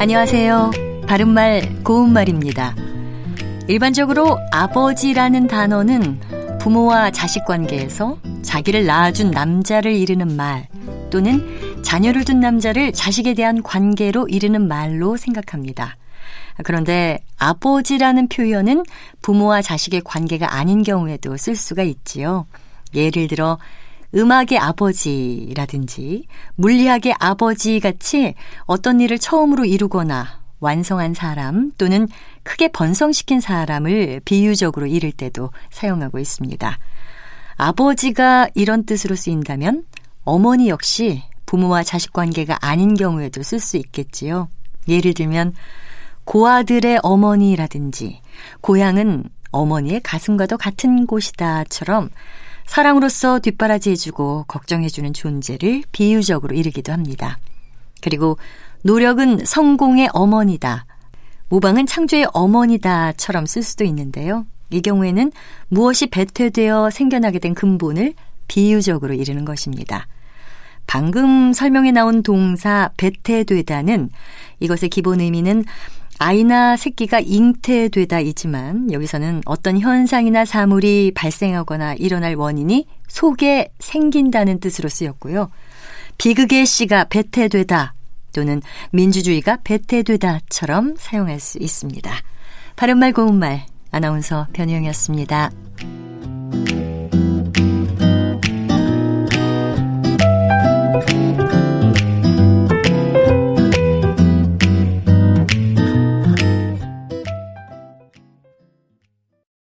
안녕하세요. 바른말 고운말입니다. 일반적으로 아버지라는 단어는 부모와 자식 관계에서 자기를 낳아준 남자를 이르는 말 또는 자녀를 둔 남자를 자식에 대한 관계로 이르는 말로 생각합니다. 그런데 아버지라는 표현은 부모와 자식의 관계가 아닌 경우에도 쓸 수가 있지요. 예를 들어 음악의 아버지라든지 물리학의 아버지 같이 어떤 일을 처음으로 이루거나 완성한 사람 또는 크게 번성시킨 사람을 비유적으로 이를 때도 사용하고 있습니다. 아버지가 이런 뜻으로 쓰인다면 어머니 역시 부모와 자식 관계가 아닌 경우에도 쓸 수 있겠지요. 예를 들면 고아들의 어머니라든지 고향은 어머니의 가슴과도 같은 곳이다처럼 사랑으로서 뒷바라지해주고 걱정해주는 존재를 비유적으로 이르기도 합니다. 그리고 노력은 성공의 어머니다. 모방은 창조의 어머니다처럼 쓸 수도 있는데요. 이 경우에는 무엇이 배태되어 생겨나게 된 근본을 비유적으로 이르는 것입니다. 방금 설명에 나온 동사 배태되다는 이것의 기본 의미는 아이나 새끼가 잉태되다이지만 여기서는 어떤 현상이나 사물이 발생하거나 일어날 원인이 속에 생긴다는 뜻으로 쓰였고요. 비극의 씨가 배태되다 또는 민주주의가 배태되다처럼 사용할 수 있습니다. 바른말 고운말 아나운서 변희영이었습니다.